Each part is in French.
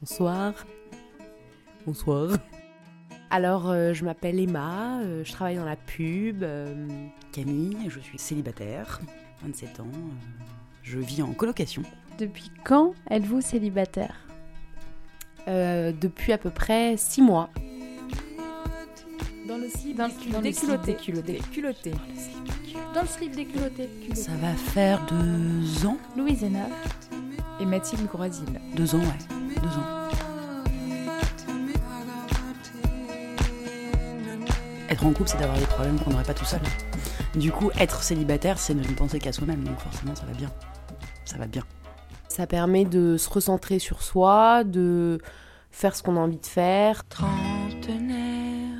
Bonsoir. Bonsoir. Alors, euh, je m'appelle Emma, euh, je travaille dans la pub. euh, Camille, je suis célibataire, 27 ans, euh, je vis en colocation. Depuis quand êtes-vous célibataire? euh, depuis à peu près 6 mois. Dans le slip, Dans le- déculotté. slip déculotté. Déculotté. Dans le slip déculotté. Ça va faire deux ans Louise Hénard. Et Mathilde Groisil. Deux ans, ouais, deux ans. Être en couple, c'est d'avoir des problèmes qu'on n'aurait pas tout seul. Du coup, être célibataire, c'est ne penser qu'à soi-même, donc forcément, ça va bien. Ça va bien. Ça permet de se recentrer sur soi, de faire ce qu'on a envie de faire. trentenaire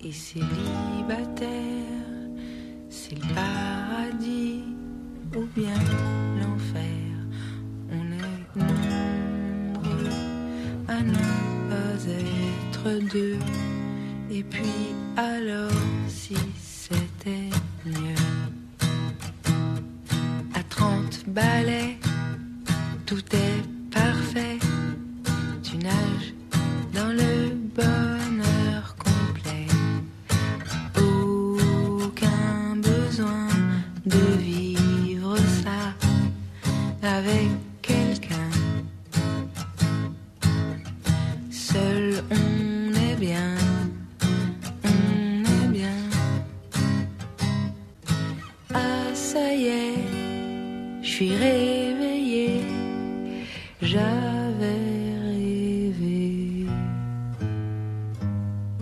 et célibataire, c'est le paradis ou bien deux. Et puis alors, si c'était mieux, à 30 balais, tout est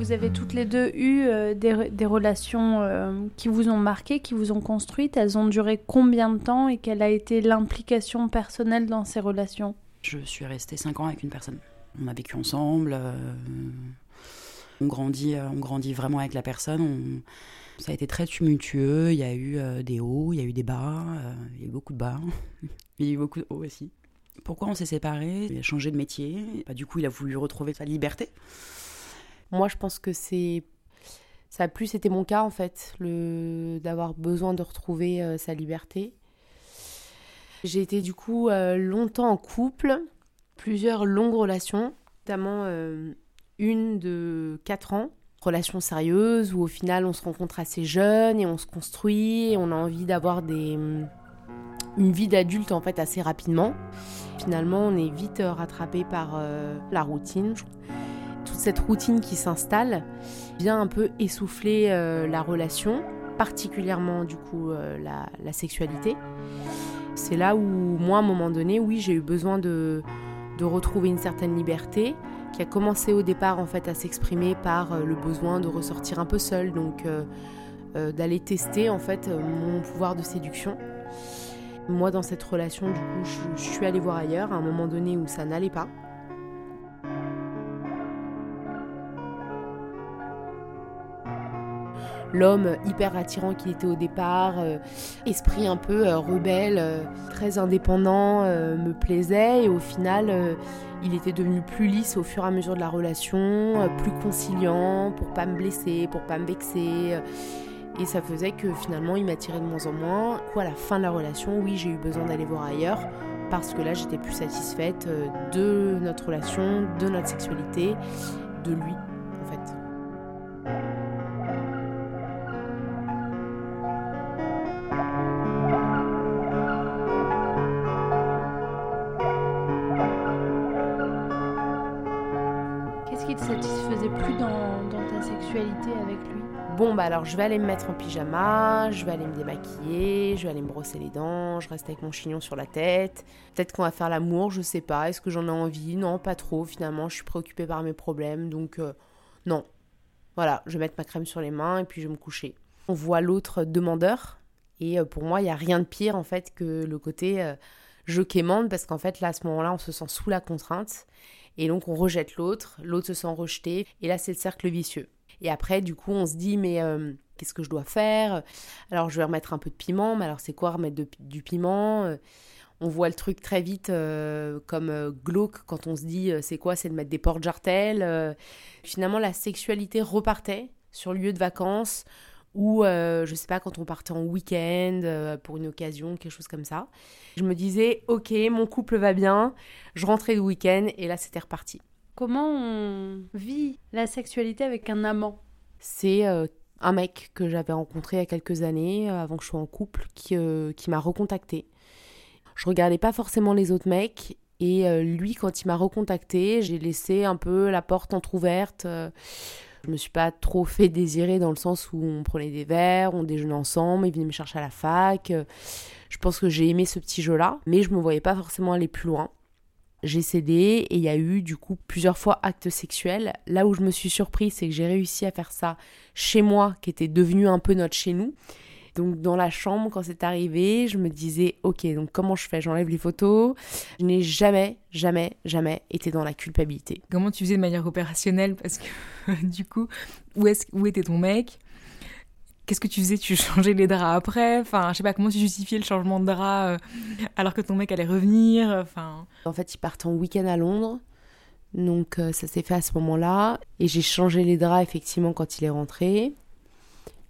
Vous avez toutes les deux eu euh, des, relations euh, qui vous ont marqué, qui vous ont construite. Elles ont duré combien de temps et quelle a été l'implication personnelle dans ces relations? Je suis restée cinq ans avec une personne. On a vécu ensemble, euh, on, grandit, on grandit vraiment avec la personne. on- Ça a été très tumultueux, il y a eu des hauts, il y a eu des bas, il y a eu beaucoup de bas, il y a eu beaucoup de hauts aussi. Pourquoi on s'est séparés? Il a changé de métier, Bah, du coup il a voulu retrouver sa liberté. Moi, je pense que c'est. Ça a plus été mon cas, en fait, le... d'avoir besoin de retrouver euh, sa liberté. J'ai été, du coup, euh, longtemps en couple, plusieurs longues relations, notamment euh, une de 4 ans. Relation sérieuse où, au final, on se rencontre assez jeune et on se construit et on a envie d'avoir des. une vie d'adulte, en fait, assez rapidement. Finalement, on est vite rattrapé par la routine toute cette routine qui s'installe vient un peu essouffler euh, la relation, particulièrement du coup euh, la, sexualité. C'est là où moi, à un moment donné, oui, j'ai eu besoin de, retrouver une certaine liberté qui a commencé au départ en fait à s'exprimer par euh, le besoin de ressortir un peu seule, donc d'aller tester en fait mon pouvoir de séduction. Moi, dans cette relation, du coup, je, je suis allée voir ailleurs à un moment donné où ça n'allait pas. L'homme hyper attirant qu'il était au départ, euh, esprit un peu euh, rebelle, euh, très indépendant, me plaisait et au final il était devenu plus lisse au fur et à mesure de la relation, plus conciliant pour pas me blesser, pour pas me vexer. et ça faisait que finalement il m'attirait de moins en moins. Coup, à la fin de la relation, oui, j'ai eu besoin d'aller voir ailleurs parce que là j'étais plus satisfaite de notre relation, de notre sexualité, de lui Bon, bah alors je vais aller me mettre en pyjama, je vais aller me démaquiller, je vais aller me brosser les dents, je reste avec mon chignon sur la tête. Peut-être qu'on va faire l'amour, je sais pas. Est-ce que j'en ai envie? Non, pas trop. Finalement, je suis préoccupée par mes problèmes, donc euh, non. Voilà, je vais mettre ma crème sur les mains et puis je vais me coucher. On voit l'autre demandeur, et euh, pour moi, il n'y a rien de pire en fait que le côté euh, je quémande, parce qu'en fait, là, à ce moment-là, on se sent sous la contrainte, et donc on rejette l'autre, l'autre se sent rejeté, et là, c'est le cercle vicieux. Et après, du coup, on se dit, mais euh, qu'est-ce que je dois faire? Alors, je vais remettre un peu de piment, mais alors c'est quoi remettre de- du piment? Euh, On voit le truc très vite euh, comme glauque quand on se dit, c'est quoi? C'est de mettre des portes jartelles. Finalement, la sexualité repartait sur lieu de vacances ou je sais pas quand on partait en week-end pour une occasion, quelque chose comme ça. Je me disais ok mon couple va bien, je rentrais le week-end et là c'était reparti. Comment on vit la sexualité avec un amant? C'est euh, un mec que j'avais rencontré il y a quelques années avant que je sois en couple qui, qui m'a recontacté. Je regardais pas forcément les autres mecs et lui quand il m'a recontacté j'ai laissé un peu la porte entr'ouverte je me suis pas trop fait désirer dans le sens où on prenait des verres, on déjeunait ensemble, il venait me chercher à la fac. Je pense que j'ai aimé ce petit jeu-là, mais je me voyais pas forcément aller plus loin. J'ai cédé et il y a eu du coup plusieurs fois actes sexuels. Là où je me suis surprise, c'est que j'ai réussi à faire ça chez moi, qui était devenu un peu notre chez nous. Donc dans la chambre, quand c'est arrivé, je me disais, ok, donc comment je fais? J'enlève les photos. Je n'ai jamais, jamais, jamais été dans la culpabilité. Comment tu faisais de manière opérationnelle? Parce que du coup, où, est où était ton mec? Qu'est-ce que tu faisais? Tu changeais les draps après? Enfin, je sais pas, comment tu justifiais le changement de drap euh, alors que ton mec allait revenir? Enfin. En fait, il partait en week-end à Londres. Donc euh, ça s'est fait à ce moment-là. Et j'ai changé les draps effectivement quand il est rentré.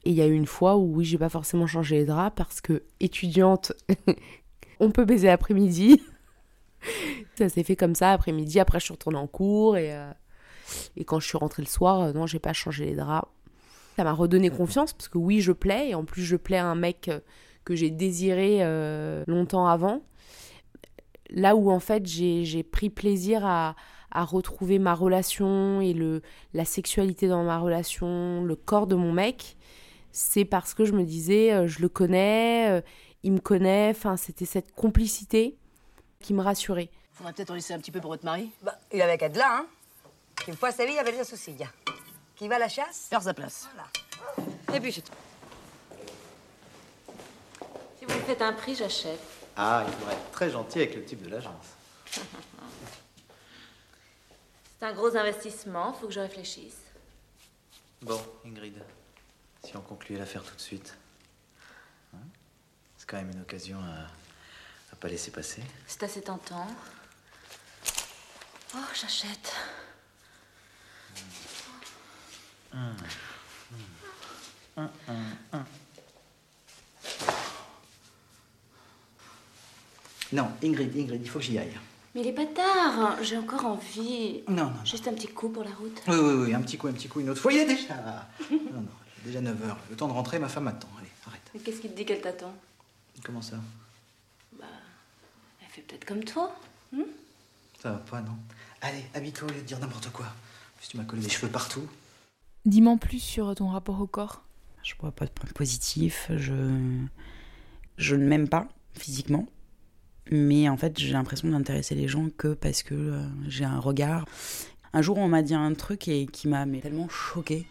Et il y a eu une fois où oui, j'ai pas forcément changé les draps parce que étudiante, on peut baiser l'après-midi. ça s'est fait comme ça après-midi. Après, je suis retournée en cours et, euh, et quand je suis rentrée le soir, non, j'ai pas changé les draps. Ça m'a redonné confiance parce que oui, je plais et en plus, je plais à un mec euh, que j'ai désiré longtemps avant. Là où en fait, j'ai pris plaisir à, à retrouver ma relation et le, la sexualité dans ma relation, le corps de mon mec c'est parce que je me disais, euh, je le connais, euh, il me connaît, enfin, c'était cette complicité qui me rassurait. Faudrait peut-être en laisser un petit peu pour votre mari. Bah, il avait qu'à de là, hein. Une fois sa vie, il avait déjà souci. Qui va à la chasse? Faire sa place. Voilà. Et puis c'est tout. Si vous me faites un prix, j'achète. Ah, il faudrait être très gentil avec le type de l'agence. C'est un gros investissement, faut que je réfléchisse. Bon, Ingrid, si on concluait l'affaire tout de suite. Hein? C'est quand même une occasion à, à pas laisser passer. C'est assez tentant. Oh, j'achète. Non, Ingrid, Ingrid, il faut que j'y aille. Mais il est pas tard, j'ai encore envie. Non, non. Juste un petit coup pour la route. Oui, oui, oui, un petit coup, un petit coup, une autre fois. Il est déjà. non, non, Déjà 9h. Le temps de rentrer, ma femme m'attend. Allez, arrête. Mais qu'est-ce qui te dit qu'elle t'attend? Comment ça? Bah. Elle fait peut-être comme toi. Hmm? Ça va pas, non? Allez, habille-toi au lieu de dire n'importe quoi. En plus, tu m'as collé des cheveux partout. Dis-moi plus sur ton rapport au corps. Je vois pas de point positif. Je. Je ne m'aime pas physiquement. Mais en fait, j'ai l'impression d'intéresser les gens que parce que euh, j'ai un regard. Un jour, on m'a dit un truc et qui m'a tellement choqué.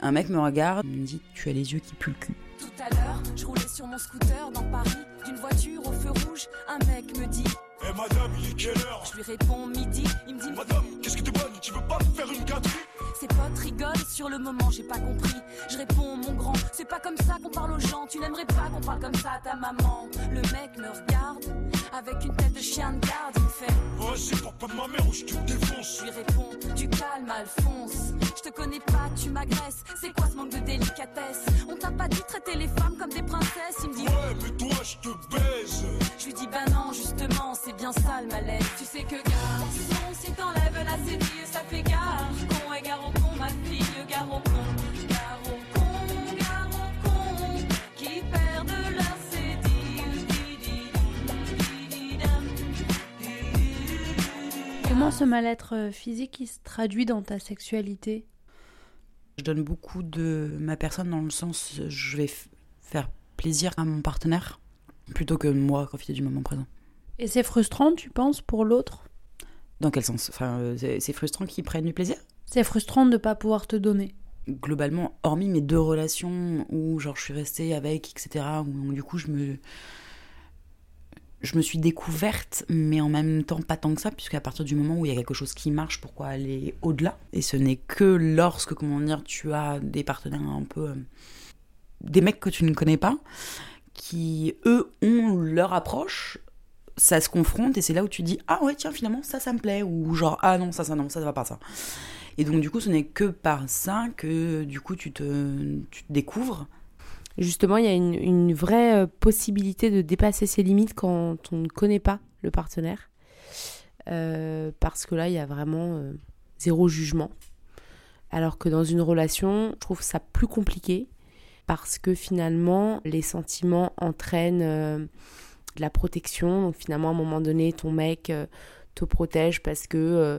Un mec me regarde, me dit Tu as les yeux qui puent le cul. Tout à l'heure, je roulais sur mon scooter dans Paris, d'une voiture au feu rouge. Un mec me dit Eh madame, il est quelle heure? Je lui réponds midi. Il me dit Madame, qu'est-ce que tu bonne Tu veux pas me faire une gâterie ses potes rigolent, sur le moment j'ai pas compris. Je réponds mon grand, c'est pas comme ça qu'on parle aux gens. Tu n'aimerais pas qu'on parle comme ça à ta maman. Le mec me regarde avec une tête de chien de garde. Il me fait Oh, c'est pas de ma mère ou je te défonce. Je lui réponds Du calme, Alphonse. Je te connais pas, tu m'agresses. C'est quoi ce manque de délicatesse? On t'a pas dit traiter les femmes comme des princesses Il me dit Ouais, mais toi je te baise. Je lui dis Bah non, justement, c'est bien ça le malaise. Tu sais que garçon, si t'enlèves la série, ça fait gare Comment ce mal-être physique il se traduit dans ta sexualité? Je donne beaucoup de ma personne dans le sens je vais faire plaisir à mon partenaire plutôt que moi profiter du moment présent. Et c'est frustrant, tu penses, pour l'autre? Dans quel sens? Enfin, euh, c'est frustrant qu'il prenne du plaisir? C'est frustrant de ne pas pouvoir te donner. Globalement, hormis mes deux relations où genre je suis restée avec, etc., où du coup je me je me suis découverte, mais en même temps pas tant que ça, puisqu'à partir du moment où il y a quelque chose qui marche, pourquoi aller au-delà? Et ce n'est que lorsque, comment dire, tu as des partenaires un peu... Euh, des mecs que tu ne connais pas, qui, eux, ont leur approche, ça se confronte, et c'est là où tu dis, ah ouais, tiens, finalement, ça, ça me plaît, ou genre, ah non, ça, ça, non, ça, ça va pas, ça. Et donc, du coup, ce n'est que par ça que, du coup, tu te découvres. Justement, il y a une, vraie euh, possibilité de dépasser ses limites quand on ne connaît pas le partenaire. Euh, parce que là, il y a vraiment euh, zéro jugement. Alors que dans une relation, je trouve ça plus compliqué parce que finalement, les sentiments entraînent de la protection. Donc finalement, à un moment donné, ton mec te protège parce que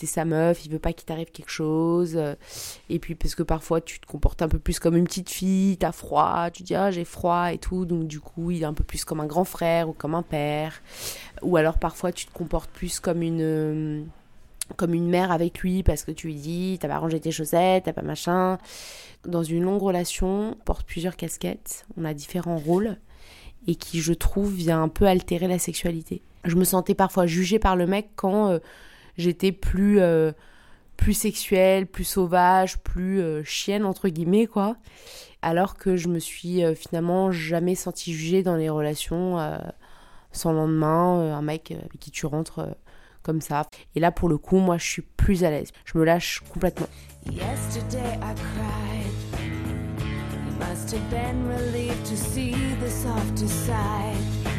t'es sa meuf, il veut pas qu'il t'arrive quelque chose. euh, et puis parce que parfois, tu te comportes un peu plus comme une petite fille, t'as froid, tu dis ah j'ai froid et tout. Donc du coup, il est un peu plus comme un grand frère ou comme un père. Ou alors parfois, tu te comportes plus comme une... euh, comme une mère avec lui parce que tu lui dis t'as pas rangé tes chaussettes, t'as pas machin. Dans une longue relation, on porte plusieurs casquettes, on a différents rôles et qui je trouve vient un peu altérer la sexualité. Je me sentais parfois jugée par le mec quand euh, j'étais plus euh, plus sexuelle, plus sauvage, plus euh, chienne entre guillemets quoi. Alors que je me suis euh, finalement jamais sentie jugée dans les relations sans lendemain, un mec avec qui tu rentres comme ça. Et là, pour le coup, moi, je suis plus à l'aise. Je me lâche complètement. Yesterday I cried. Must have been relieved to see the softer side.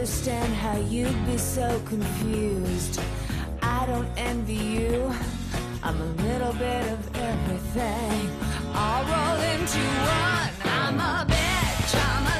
Understand how you'd be so confused. I don't envy you. I'm a little bit of everything. All rolled into one. I'm a bitch. I'm a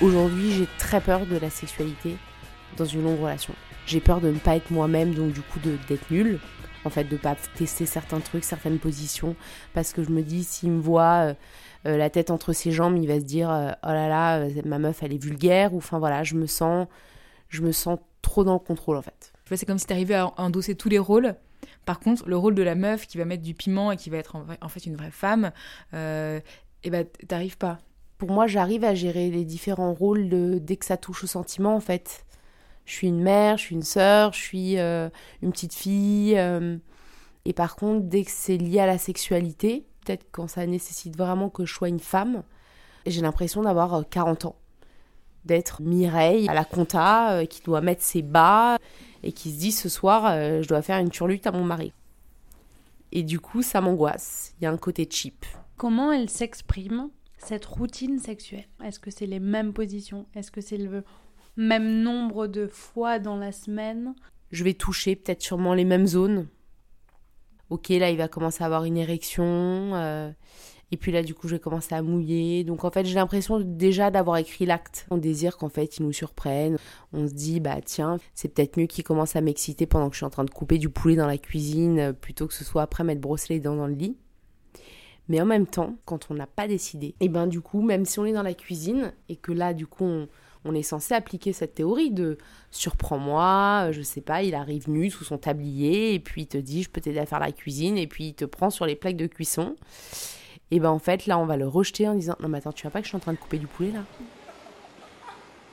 Aujourd'hui, j'ai très peur de la sexualité dans une longue relation. J'ai peur de ne pas être moi-même, donc du coup d'être nulle. En fait, de pas tester certains trucs, certaines positions, parce que je me dis, s'il me voit euh, euh, la tête entre ses jambes, il va se dire, euh, oh là là, ma meuf, elle est vulgaire, ou enfin voilà, je me sens, je me sens trop dans le contrôle en fait. Tu vois, c'est comme si t'arrivais à endosser tous les rôles. Par contre, le rôle de la meuf qui va mettre du piment et qui va être en, fait une vraie femme, euh, et ben t'arrives pas. Pour moi, j'arrive à gérer les différents rôles de, dès que ça touche au sentiment en fait. Je suis une mère, je suis une sœur, je suis euh, une petite fille. euh, et par contre, dès que c'est lié à la sexualité, peut-être quand ça nécessite vraiment que je sois une femme, j'ai l'impression d'avoir euh, 40 ans. D'être Mireille à la compta, euh, qui doit mettre ses bas et qui se dit ce soir, euh, je dois faire une turlute à mon mari. Et du coup, ça m'angoisse. Il y a un côté cheap. Comment elle s'exprime, cette routine sexuelle? Est-ce que c'est les mêmes positions? Est-ce que c'est le même nombre de fois dans la semaine? Je vais toucher peut-être sûrement les mêmes zones. Ok, là, il va commencer à avoir une érection. euh, et puis là, du coup, je vais commencer à mouiller. Donc, en fait, j'ai l'impression déjà d'avoir écrit l'acte. On désire qu'en fait, ils nous surprennent. On se dit, bah tiens, c'est peut-être mieux qu'ils commencent à m'exciter pendant que je suis en train de couper du poulet dans la cuisine, euh, plutôt que ce soit après m'être brossé les dents dans le lit. Mais en même temps, quand on n'a pas décidé, et ben du coup, même si on est dans la cuisine et que là, du coup, on, est censé appliquer cette théorie de surprends-moi, euh, je sais pas, il arrive nu sous son tablier et puis il te dit je peux t'aider à faire la cuisine et puis il te prend sur les plaques de cuisson. Et ben en fait, là, on va le rejeter en disant non, mais attends, tu vois pas que je suis en train de couper du poulet là?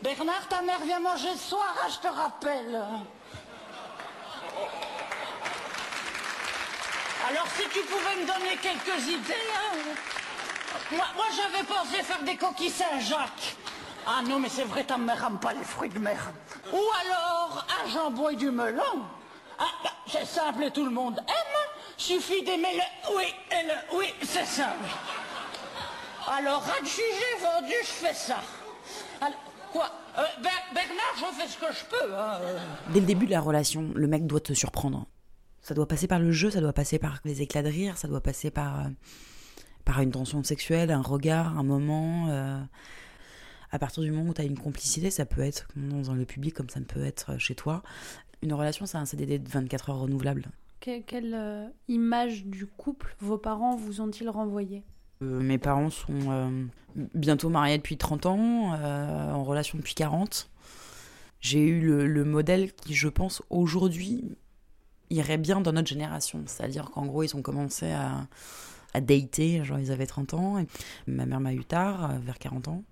Bernard, ta mère vient manger ce soir, hein, je te rappelle. Alors si tu pouvais me donner quelques idées, hein. Moi, j'avais pensé faire des coquilles Saint-Jacques. Ah non, mais c'est vrai, ta mère aime pas les fruits de mer. Ou alors un jambon et du melon. Ah, bah, c'est simple et tout le monde aime. Suffit d'aimer le oui oui, c'est simple. Alors, à juger vendu, je fais ça. Alors, quoi? Euh, Ber- Bernard, je fais ce que je peux. hein. Dès le début de la relation, le mec doit te surprendre. Ça doit passer par le jeu, ça doit passer par les éclats de rire, ça doit passer par, euh, par une tension sexuelle, un regard, un moment. euh. À partir du moment où tu as une complicité, ça peut être dans le public comme ça peut être chez toi. Une relation, c'est un CDD de 24 heures renouvelable. Que- quelle euh, image du couple vos parents vous ont-ils renvoyé Euh, mes parents sont euh, bientôt mariés depuis 30 ans, euh, en relation depuis 40. J'ai eu le, le modèle qui, je pense, aujourd'hui irait bien dans notre génération. C'est-à-dire qu'en gros, ils ont commencé à, à dater, genre ils avaient 30 ans. Ma mère m'a eu tard, euh, vers 40 ans.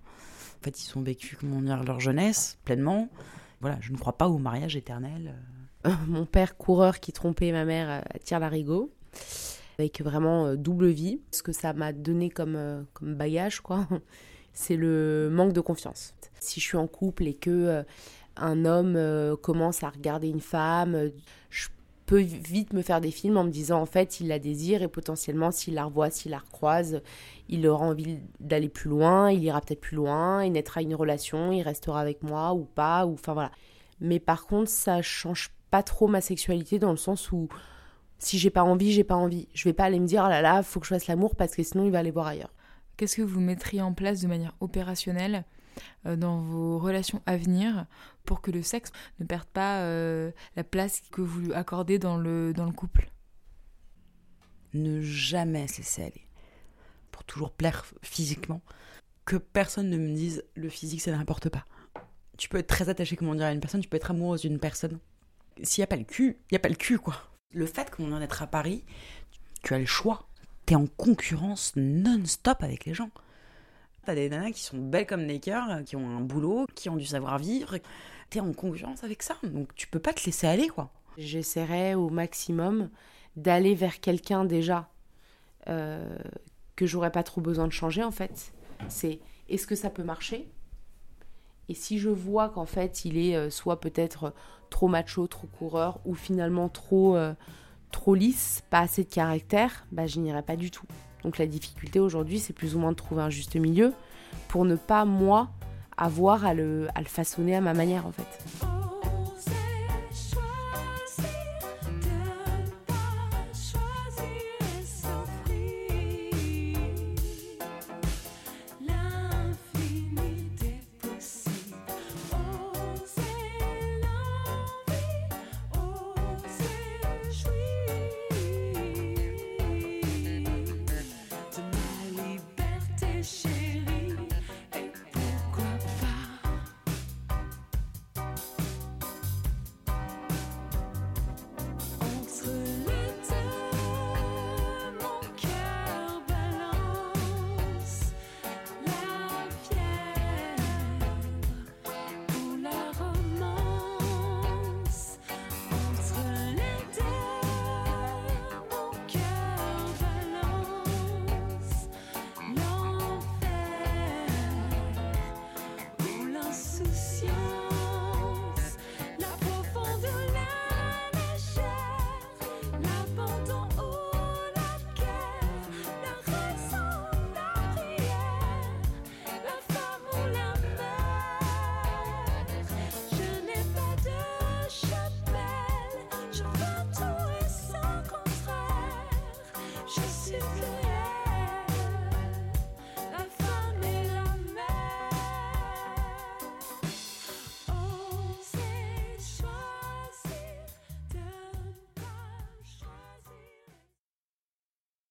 En fait, ils ont vécu, comment dire, leur jeunesse pleinement. Voilà, je ne crois pas au mariage éternel. Mon père coureur qui trompait ma mère euh, à tire-larigot, avec vraiment euh, double vie. Ce que ça m'a donné comme, euh, comme bagage, quoi, c'est le manque de confiance. Si je suis en couple et que euh, un homme euh, commence à regarder une femme, euh, peux vite me faire des films en me disant en fait il la désire et potentiellement s'il la revoit, s'il la recroise, il aura envie d'aller plus loin, il ira peut-être plus loin, il naîtra une relation, il restera avec moi ou pas, ou enfin voilà. Mais par contre, ça change pas trop ma sexualité dans le sens où si j'ai pas envie, j'ai pas envie. Je vais pas aller me dire oh là là, faut que je fasse l'amour parce que sinon il va aller voir ailleurs. Qu'est-ce que vous mettriez en place de manière opérationnelle dans vos relations à venir pour que le sexe ne perde pas euh, la place que vous lui accordez dans le, dans le couple Ne jamais se laisser aller. Pour toujours plaire physiquement. Que personne ne me dise le physique ça n'importe pas. Tu peux être très attaché, comment dire, à une personne, tu peux être amoureuse d'une personne. S'il n'y a pas le cul, il n'y a pas le cul, quoi. Le fait qu'on en être à Paris, tu as le choix. T'es en concurrence non-stop avec les gens. T'as des nanas qui sont belles comme des cœurs, qui ont un boulot, qui ont du savoir-vivre. T'es en concurrence avec ça, donc tu peux pas te laisser aller, quoi. J'essaierai au maximum d'aller vers quelqu'un déjà euh, que j'aurais pas trop besoin de changer en fait. C'est est-ce que ça peut marcher? Et si je vois qu'en fait il est euh, soit peut-être trop macho, trop coureur, ou finalement trop, euh, trop lisse, pas assez de caractère, bah je n'irai pas du tout. Donc la difficulté aujourd'hui c'est plus ou moins de trouver un juste milieu pour ne pas moi avoir à le, façonner à ma manière en fait.